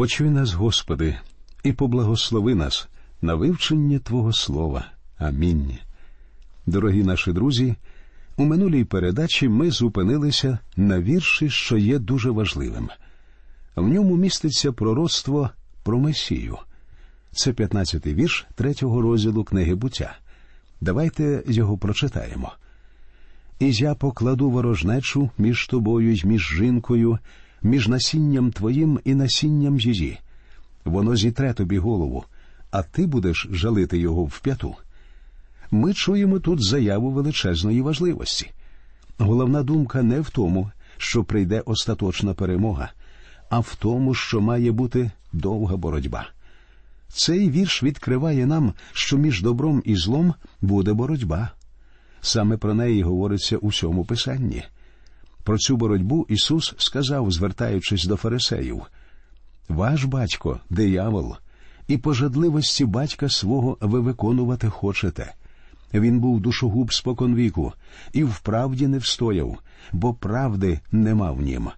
Почуй нас, Господи, і поблагослови нас на вивчення Твого Слова. Амінь. Дорогі наші друзі. У минулій передачі ми зупинилися на вірші, що є дуже важливим. В ньому міститься пророцтво про Месію. Це 15-й вірш третього розділу книги буття. Давайте його прочитаємо. І я покладу ворожнечу між тобою й між жінкою, між насінням твоїм і насінням її. Воно зітре тобі голову, а ти будеш жалити його в п'яту. Ми чуємо тут заяву величезної важливості. Головна думка не в тому, що прийде остаточна перемога, а в тому, що має бути довга боротьба. Цей вірш відкриває нам, що між добром і злом буде боротьба. Саме про неї говориться у всьому писанні. Про цю боротьбу Ісус сказав, звертаючись до фарисеїв Ваш батько, диявол, і пожадливості батька свого ви виконувати хочете. Він був душогуб споконвіку і вправді не встояв, бо правди нема в нім.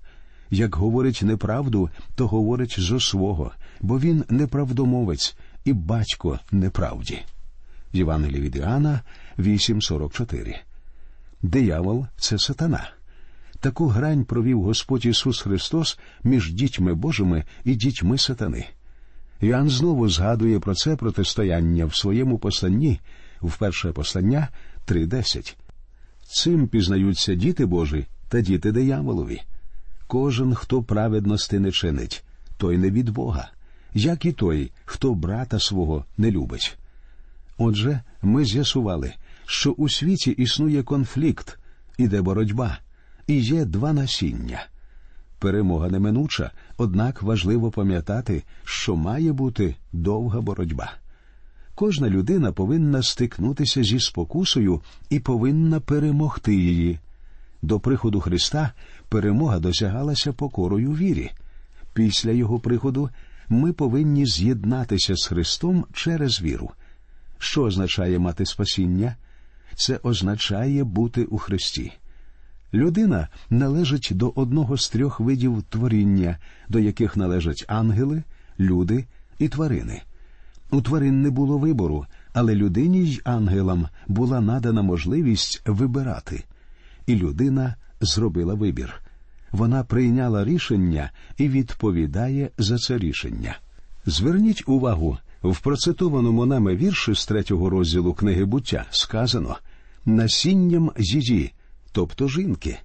Як говорить неправду, то говорить зо свого, бо він неправдомовець і батько неправді. Євангелій від Іоанна 8.44 Диявол це сатана. Таку грань провів Господь Ісус Христос між дітьми Божими і дітьми сатани. Іоанн знову згадує про це протистояння в своєму посланні в перше послання 3.10. Цим пізнаються діти Божі та діти дияволові. Кожен, хто праведності не чинить, той не від Бога, як і той, хто брата свого не любить. Отже, ми з'ясували, що у світі існує конфлікт, іде боротьба, і є два насіння. Перемога неминуча, однак важливо пам'ятати, що має бути довга боротьба. Кожна людина повинна стикнутися зі спокусою і повинна перемогти її. До приходу Христа перемога досягалася покорою вірі. Після Його приходу ми повинні з'єднатися з Христом через віру. Що означає мати спасіння? Це означає бути у Христі. Людина належить до одного з трьох видів творіння, до яких належать ангели, люди і тварини. У тварин не було вибору, але людині й ангелам була надана можливість вибирати, і людина зробила вибір. Вона прийняла рішення і відповідає за це рішення. Зверніть увагу в процитованому нами вірші з третього розділу книги буття сказано насінням її, тобто жінки.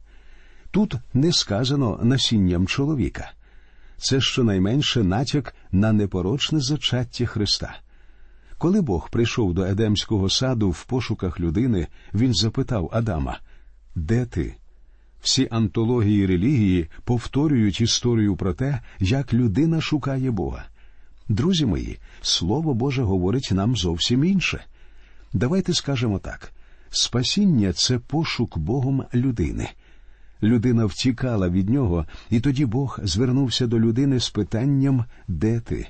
Тут не сказано насінням чоловіка це щонайменше натяк на непорочне зачаття Христа. Коли Бог прийшов до Едемського саду в пошуках людини, він запитав Адама Де ти? Всі антології релігії повторюють історію про те, як людина шукає Бога. Друзі мої, Слово Боже говорить нам зовсім інше. Давайте скажемо так: спасіння це пошук Богом людини. Людина втікала від нього, і тоді Бог звернувся до людини з питанням Де ти?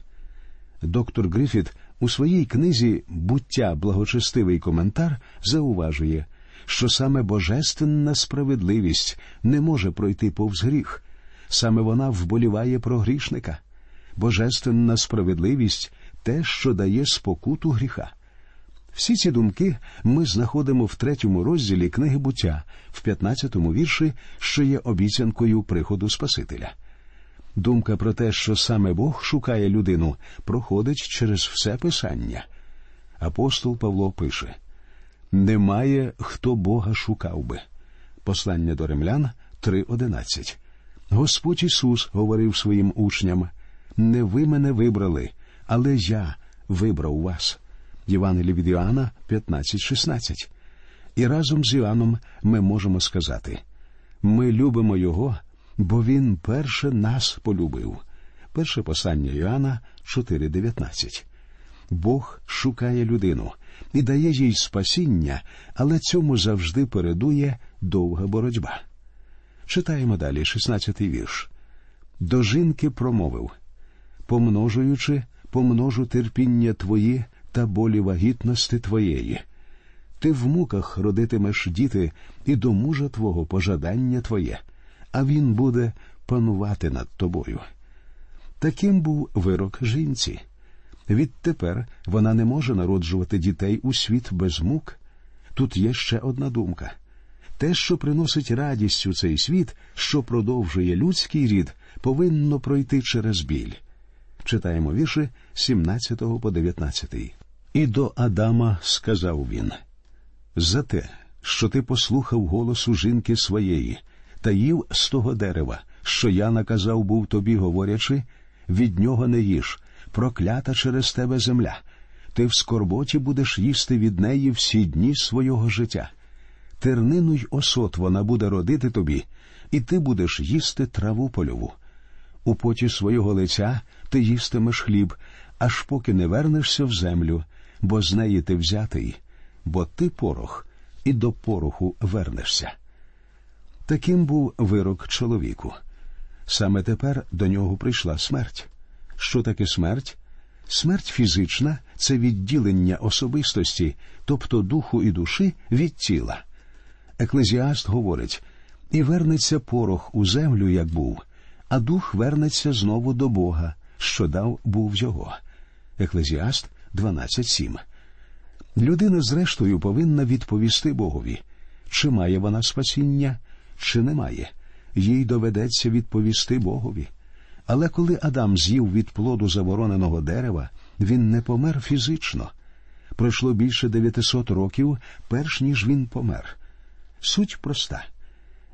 Доктор Грифіт у своїй книзі Буття благочестивий коментар зауважує, що саме божественна справедливість не може пройти повз гріх, саме вона вболіває про грішника. Божественна справедливість те, що дає спокуту гріха. Всі ці думки ми знаходимо в третьому розділі книги буття, в 15-му вірші, що є обіцянкою приходу Спасителя. Думка про те, що саме Бог шукає людину, проходить через все писання. Апостол Павло пише Немає хто Бога шукав би. Послання до римлян 3.11. Господь Ісус говорив своїм учням Не ви мене вибрали, але я вибрав вас. Євангелі від Іоанна 15.16. І разом з Іоанном ми можемо сказати ми любимо Його, бо Він перше нас полюбив. Перше послання Іоанна 4.19. Бог шукає людину і дає їй спасіння, але цьому завжди передує довга боротьба. Читаємо далі 16-й вірш. До жінки промовив помножуючи, помножу терпіння твої та болі вагітності твоєї. Ти в муках родитимеш діти, і до мужа твого пожадання твоє, а він буде панувати над тобою. Таким був вирок жінці. Відтепер вона не може народжувати дітей у світ без мук. Тут є ще одна думка те, що приносить радість у цей світ, що продовжує людський рід, повинно пройти через біль. Читаємо вірші 17 по 19. І до Адама сказав він за те, що ти послухав голосу жінки своєї, та їв з того дерева, що я наказав був тобі, говорячи, від нього не їж, проклята через тебе земля. Ти в скорботі будеш їсти від неї всі дні свого життя. Тернину й осот вона буде родити тобі, і ти будеш їсти траву польову. У поті свого лиця ти їстимеш хліб, аж поки не вернешся в землю, бо з неї ти взятий, бо ти порох, і до пороху вернешся. Таким був вирок чоловіку. Саме тепер до нього прийшла смерть. Що таке смерть? Смерть фізична це відділення особистості, тобто духу і душі від тіла. Еклезіаст говорить і вернеться порох у землю, як був, а дух вернеться знову до Бога, що дав був його. Еклезіаст 12.7 Людина, зрештою, повинна відповісти Богові, чи має вона спасіння, чи не має. Їй доведеться відповісти Богові. Але коли Адам з'їв від плоду забороненого дерева, він не помер фізично. Пройшло більше 900 років, перш ніж він помер. Суть проста.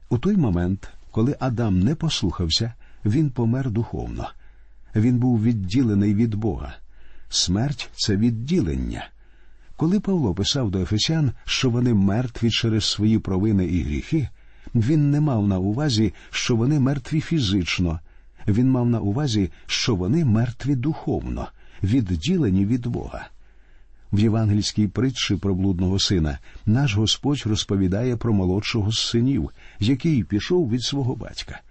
У той момент, коли Адам не послухався, він помер духовно. Він був відділений від Бога. Смерть це відділення. Коли Павло писав до Ефесян, що вони мертві через свої провини і гріхи, він не мав на увазі, що вони мертві фізично, він мав на увазі, що вони мертві духовно, відділені від Бога. В євангельській притчі про блудного сина наш Господь розповідає про молодшого з синів, який пішов від свого батька.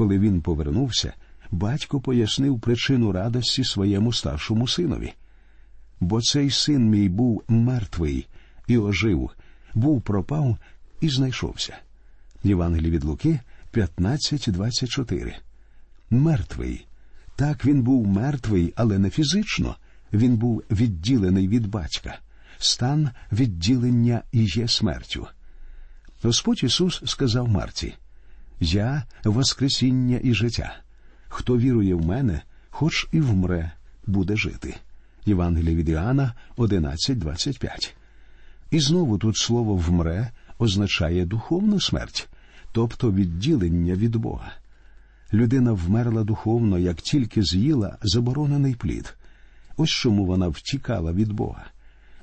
Коли він повернувся, батько пояснив причину радості своєму старшому синові. Бо цей син мій був мертвий і ожив, був пропав і знайшовся. Євангелій від Луки 15.24 Мертвий. Так він був мертвий, але не фізично. Він був відділений від батька. Стан відділення і є смертю. Господь Ісус сказав Марці: Я Воскресіння і життя. Хто вірує в мене, хоч і вмре, буде жити. Євангелія від Іоанна 11.25. І знову тут слово вмре означає духовну смерть, тобто відділення від Бога. Людина вмерла духовно, як тільки з'їла заборонений плід. Ось чому вона втікала від Бога.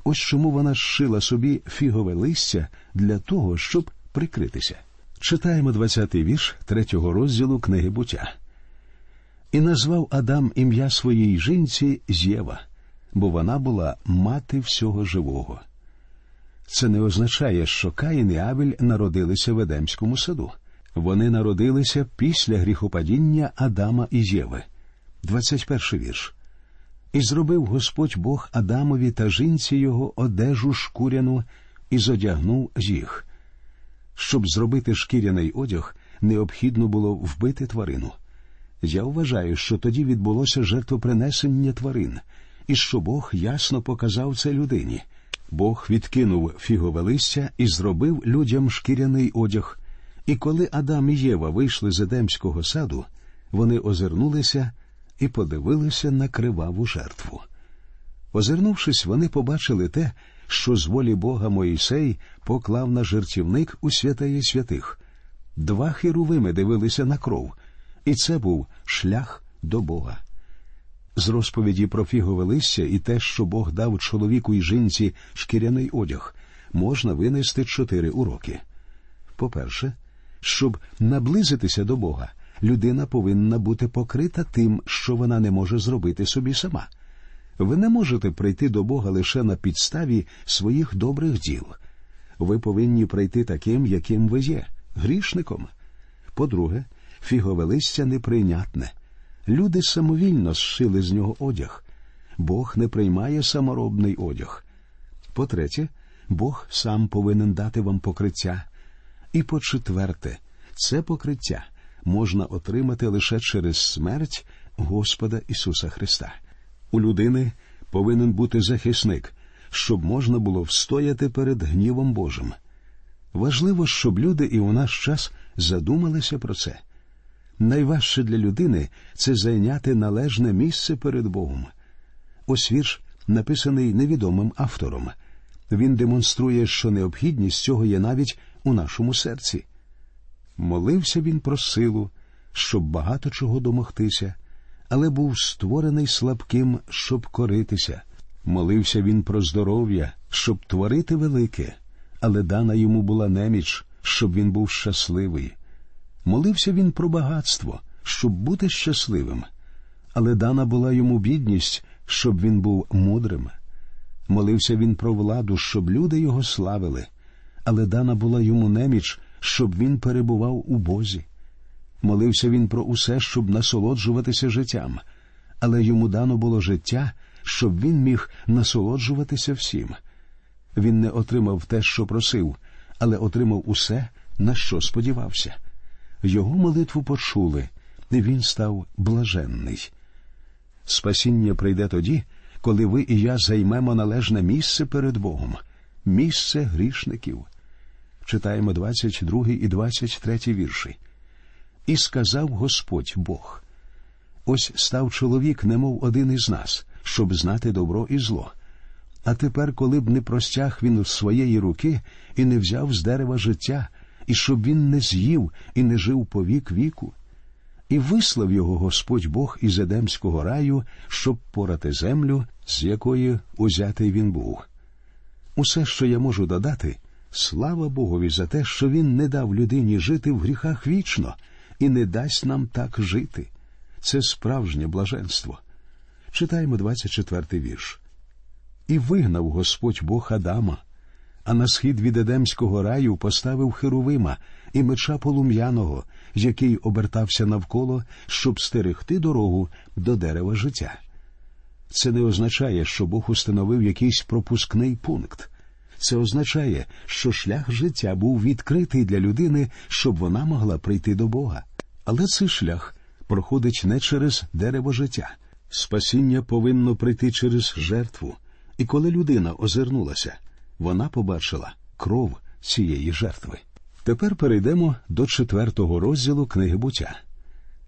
Ось чому вона зшила собі фігове листя для того, щоб прикритися. Читаємо 20-й вірш третього розділу книги буття. І назвав Адам ім'я своїй жінці Зєва, бо вона була мати всього живого. Це не означає, що Каїн і Авель народилися в Едемському саду. Вони народилися після гріхопадіння Адама і Єви. 21 вірш. І зробив Господь Бог Адамові та жінці його одежу шкуряну і зодягнув їх. Щоб зробити шкіряний одяг, необхідно було вбити тварину. Я вважаю, що тоді відбулося жертвопринесення тварин, і що Бог ясно показав це людині. Бог відкинув фігове листя і зробив людям шкіряний одяг. І коли Адам і Єва вийшли з Едемського саду, вони озирнулися і подивилися на криваву жертву. Озирнувшись, вони побачили те, що з волі Бога Моїсей поклав на жертівник у святеє святих. Два херувими дивилися на кров, і це був шлях до Бога. З розповіді про фігове листя і те, що Бог дав чоловіку і жінці шкіряний одяг, можна винести чотири уроки. По-перше, щоб наблизитися до Бога, людина повинна бути покрита тим, що вона не може зробити собі сама. Ви не можете прийти до Бога лише на підставі своїх добрих діл. Ви повинні прийти таким, яким ви є, грішником. По-друге, фігове листя неприйнятне. Люди самовільно зшили з нього одяг. Бог не приймає саморобний одяг. По-третє, Бог сам повинен дати вам покриття. І по четверте, це покриття можна отримати лише через смерть Господа Ісуса Христа. У людини повинен бути захисник, щоб можна було встояти перед гнівом Божим. Важливо, щоб люди і у наш час задумалися про це. Найважче для людини це зайняти належне місце перед Богом. Ось вірш, написаний невідомим автором. Він демонструє, що необхідність цього є навіть у нашому серці. Молився він про силу, щоб багато чого домогтися, але був створений слабким, щоб коритися. Молився він про здоров'я, щоб творити велике, але дана йому була неміч, щоб він був щасливий. Молився він про багатство, щоб бути щасливим, але дана була йому бідність, щоб він був мудрим. Молився він про владу, щоб люди його славили, але дана була йому неміч, щоб він перебував у Бозі. Молився він про усе, щоб насолоджуватися життям, але йому дано було життя, щоб він міг насолоджуватися всім. Він не отримав те, що просив, але отримав усе, на що сподівався. Його молитву почули, і він став блаженний. Спасіння прийде тоді, коли ви і я займемо належне місце перед Богом, місце грішників. Читаємо 22 і 23 вірші. І сказав Господь Бог. Ось став чоловік, немов один із нас, щоб знати добро і зло. А тепер, коли б не простяг він своєї руки і не взяв з дерева життя, і щоб він не з'їв і не жив по вік віку, і вислав його Господь Бог із Едемського раю, щоб порати землю, з якої узятий він був. Усе, що я можу додати, слава Богові за те, що він не дав людині жити в гріхах вічно і не дасть нам так жити. Це справжнє блаженство. Читаємо 24-й вірш. І вигнав Господь Бог Адама, а на схід від Едемського раю поставив Херовима і меча полум'яного, який обертався навколо, щоб стерегти дорогу до дерева життя. Це не означає, що Бог установив якийсь пропускний пункт. Це означає, що шлях життя був відкритий для людини, щоб вона могла прийти до Бога. Але цей шлях проходить не через дерево життя. Спасіння повинно прийти через жертву. І коли людина озирнулася, вона побачила кров цієї жертви. Тепер перейдемо до четвертого розділу книги буття.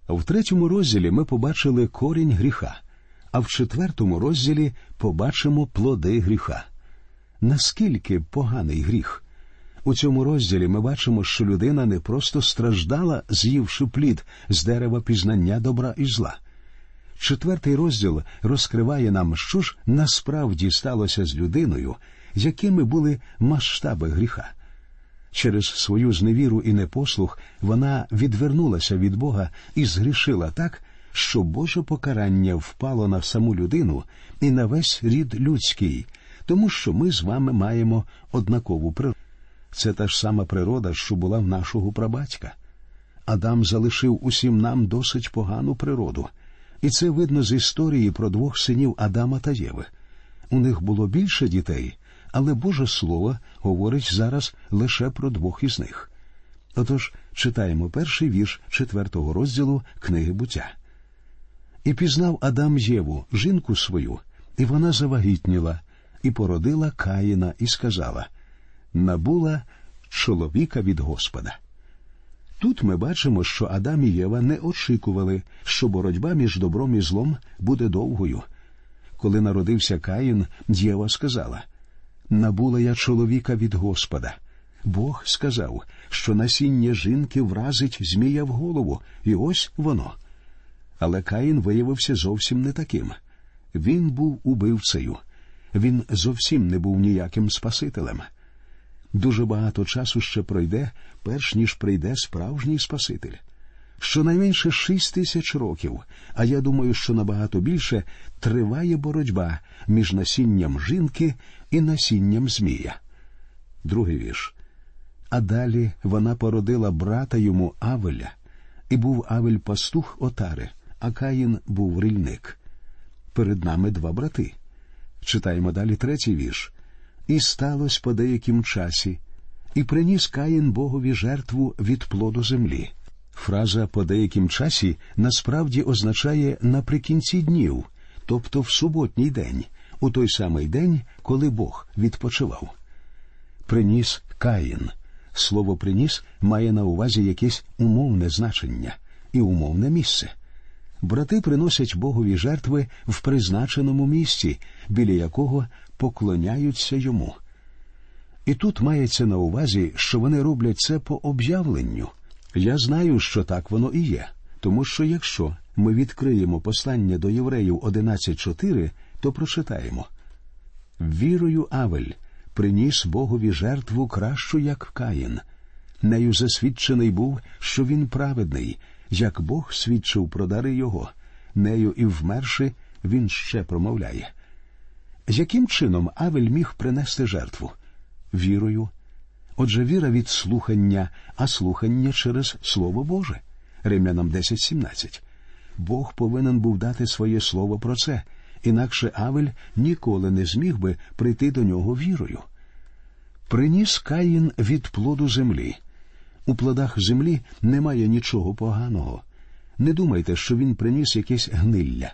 В третьому розділі ми побачили корінь гріха, а в четвертому розділі побачимо плоди гріха. Наскільки поганий гріх? У цьому розділі ми бачимо, що людина не просто страждала, з'ївши плід з дерева пізнання добра і зла. Четвертий розділ розкриває нам, що ж насправді сталося з людиною, якими були масштаби гріха. Через свою зневіру і непослух вона відвернулася від Бога і згрішила так, що Боже покарання впало на саму людину і на весь рід людський, тому що ми з вами маємо однакову природу. Це та ж сама природа, що була в нашого прабатька. Адам залишив усім нам досить погану природу, і це видно з історії про двох синів Адама та Єви. У них було більше дітей, але Боже Слово говорить зараз лише про двох із них. Отож читаємо перший вірш четвертого розділу книги буття. І пізнав Адам Єву, жінку свою, і вона завагітніла, і породила Каїна, і сказала набула чоловіка від Господа. Тут ми бачимо, що Адам і Єва не очікували, що боротьба між добром і злом буде довгою. Коли народився Каїн, Єва сказала Набула я чоловіка від Господа. Бог сказав, що насіння жінки вразить Змія в голову, і ось воно. Але Каїн виявився зовсім не таким. Він був убивцею. Він зовсім не був ніяким Спасителем. Дуже багато часу ще пройде, перш ніж прийде справжній Спаситель. Щонайменше шість тисяч років, а я думаю, що набагато більше триває боротьба між насінням жінки і насінням Змія. Другий вірш. А далі вона породила брата йому Авеля, і був Авель пастух отари, а Каїн був рільник. Перед нами два брати. Читаємо далі третій вірш. І сталося по деяким часі, і приніс Каїн Богові жертву від плоду землі. Фраза по деяким часі насправді означає наприкінці днів, тобто в суботній день, у той самий день, коли Бог відпочивав. Приніс Каїн. Слово приніс має на увазі якесь умовне значення і умовне місце. Брати приносять Богові жертви в призначеному місці, біля якого поклоняються йому. І тут мається на увазі, що вони роблять це по об'явленню. Я знаю, що так воно і є, тому що якщо ми відкриємо послання до євреїв 11.4, то прочитаємо Вірою Авель приніс Богові жертву кращу, як Каїн. Нею засвідчений був, що він праведний, як Бог свідчив про дари його, нею і вмерши, він ще промовляє. Яким чином Авель міг принести жертву? Вірою. Отже, віра від слухання, а слухання через Слово Боже. Римлянам 10.17. Бог повинен був дати своє слово про це, інакше Авель ніколи не зміг би прийти до нього вірою. Приніс Каїн від плоду землі. У плодах землі немає нічого поганого. Не думайте, що він приніс якесь гнилля.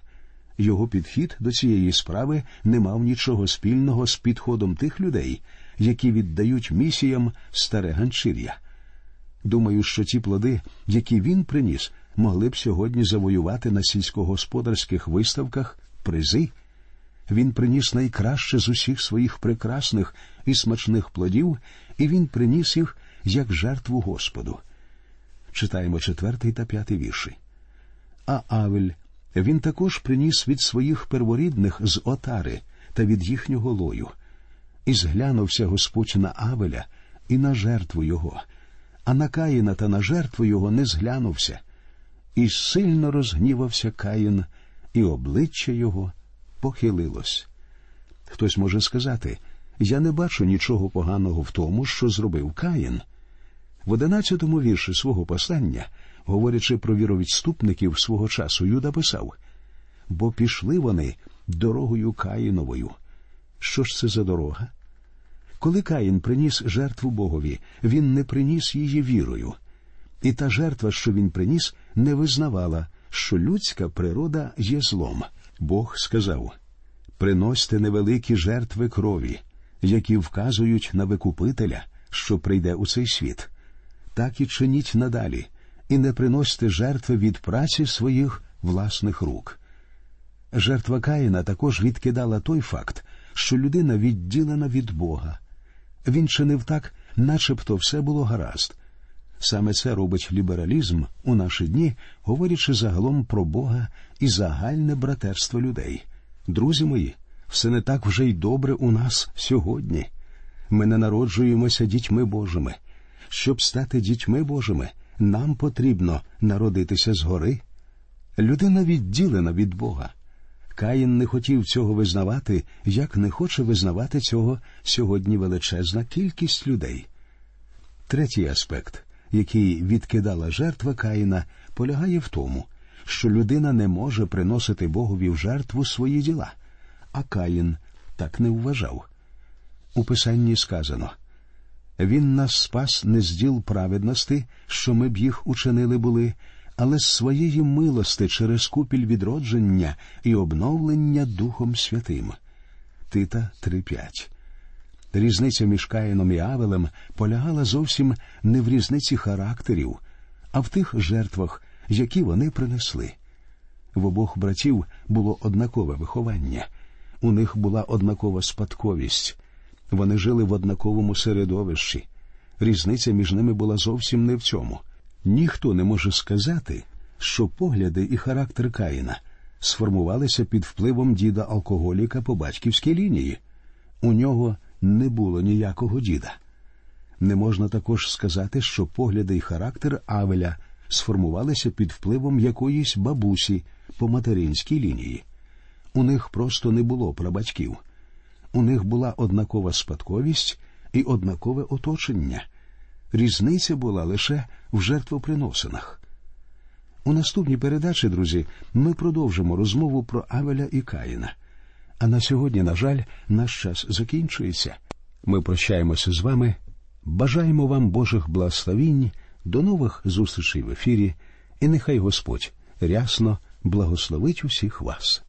Його підхід до цієї справи не мав нічого спільного з підходом тих людей, які віддають місіям старе ганчір'я. Думаю, що ті плоди, які він приніс, могли б сьогодні завоювати на сільськогосподарських виставках призи. Він приніс найкраще з усіх своїх прекрасних і смачних плодів, і він приніс їх як жертву Господу. Читаємо четвертий та п'ятий вірші. А Авель він також приніс від своїх перворідних з отари та від їхнього лою. І зглянувся Господь на Авеля і на жертву його, а на Каїна та на жертву його не зглянувся. І сильно розгнівався Каїн, і обличчя його похилилось. Хтось може сказати я не бачу нічого поганого в тому, що зробив Каїн. В одинадцятому вірші свого послання, говорячи про віровідступників свого часу, Юда писав бо пішли вони дорогою Каїновою. Що ж це за дорога? Коли Каїн приніс жертву Богові, він не приніс її вірою. І та жертва, що він приніс, не визнавала, що людська природа є злом. Бог сказав приносьте невеликі жертви крові, які вказують на викупителя, що прийде у цей світ. Так і чиніть надалі, і не приносьте жертви від праці своїх власних рук. Жертва Каїна також відкидала той факт, що людина відділена від Бога. Він чинив так, начебто все було гаразд. Саме це робить лібералізм у наші дні, говорячи загалом про Бога і загальне братерство людей. Друзі мої, все не так вже й добре у нас сьогодні. Ми не народжуємося дітьми Божими. Щоб стати дітьми Божими, нам потрібно народитися згори. Людина відділена від Бога. Каїн не хотів цього визнавати, як не хоче визнавати цього сьогодні величезна кількість людей. Третій аспект, який відкидала жертва Каїна, полягає в тому, що людина не може приносити Богові в жертву свої діла, а Каїн так не вважав. У Писанні сказано Він нас спас не з діл праведності, що ми б їх учинили були, але з своєї милости через купіль відродження і обновлення Духом Святим. Тита 3.5 Різниця між Каїном і Авелем полягала зовсім не в різниці характерів, а в тих жертвах, які вони принесли. В обох братів було однакове виховання, у них була однакова спадковість, вони жили в однаковому середовищі. Різниця між ними була зовсім не в цьому. Ніхто не може сказати, що погляди і характер Каїна сформувалися під впливом діда алкоголіка по батьківській лінії. У нього не було ніякого діда. Не можна також сказати, що погляди і характер Авеля сформувалися під впливом якоїсь бабусі по материнській лінії. У них просто не було прабатьків. У них була однакова спадковість і однакове оточення. Різниця була лише в жертвоприносинах. У наступній передачі, друзі, ми продовжимо розмову про Авеля і Каїна. А на сьогодні, на жаль, наш час закінчується. Ми прощаємося з вами, бажаємо вам Божих благословінь До нових зустрічей в ефірі, і нехай Господь рясно благословить усіх вас.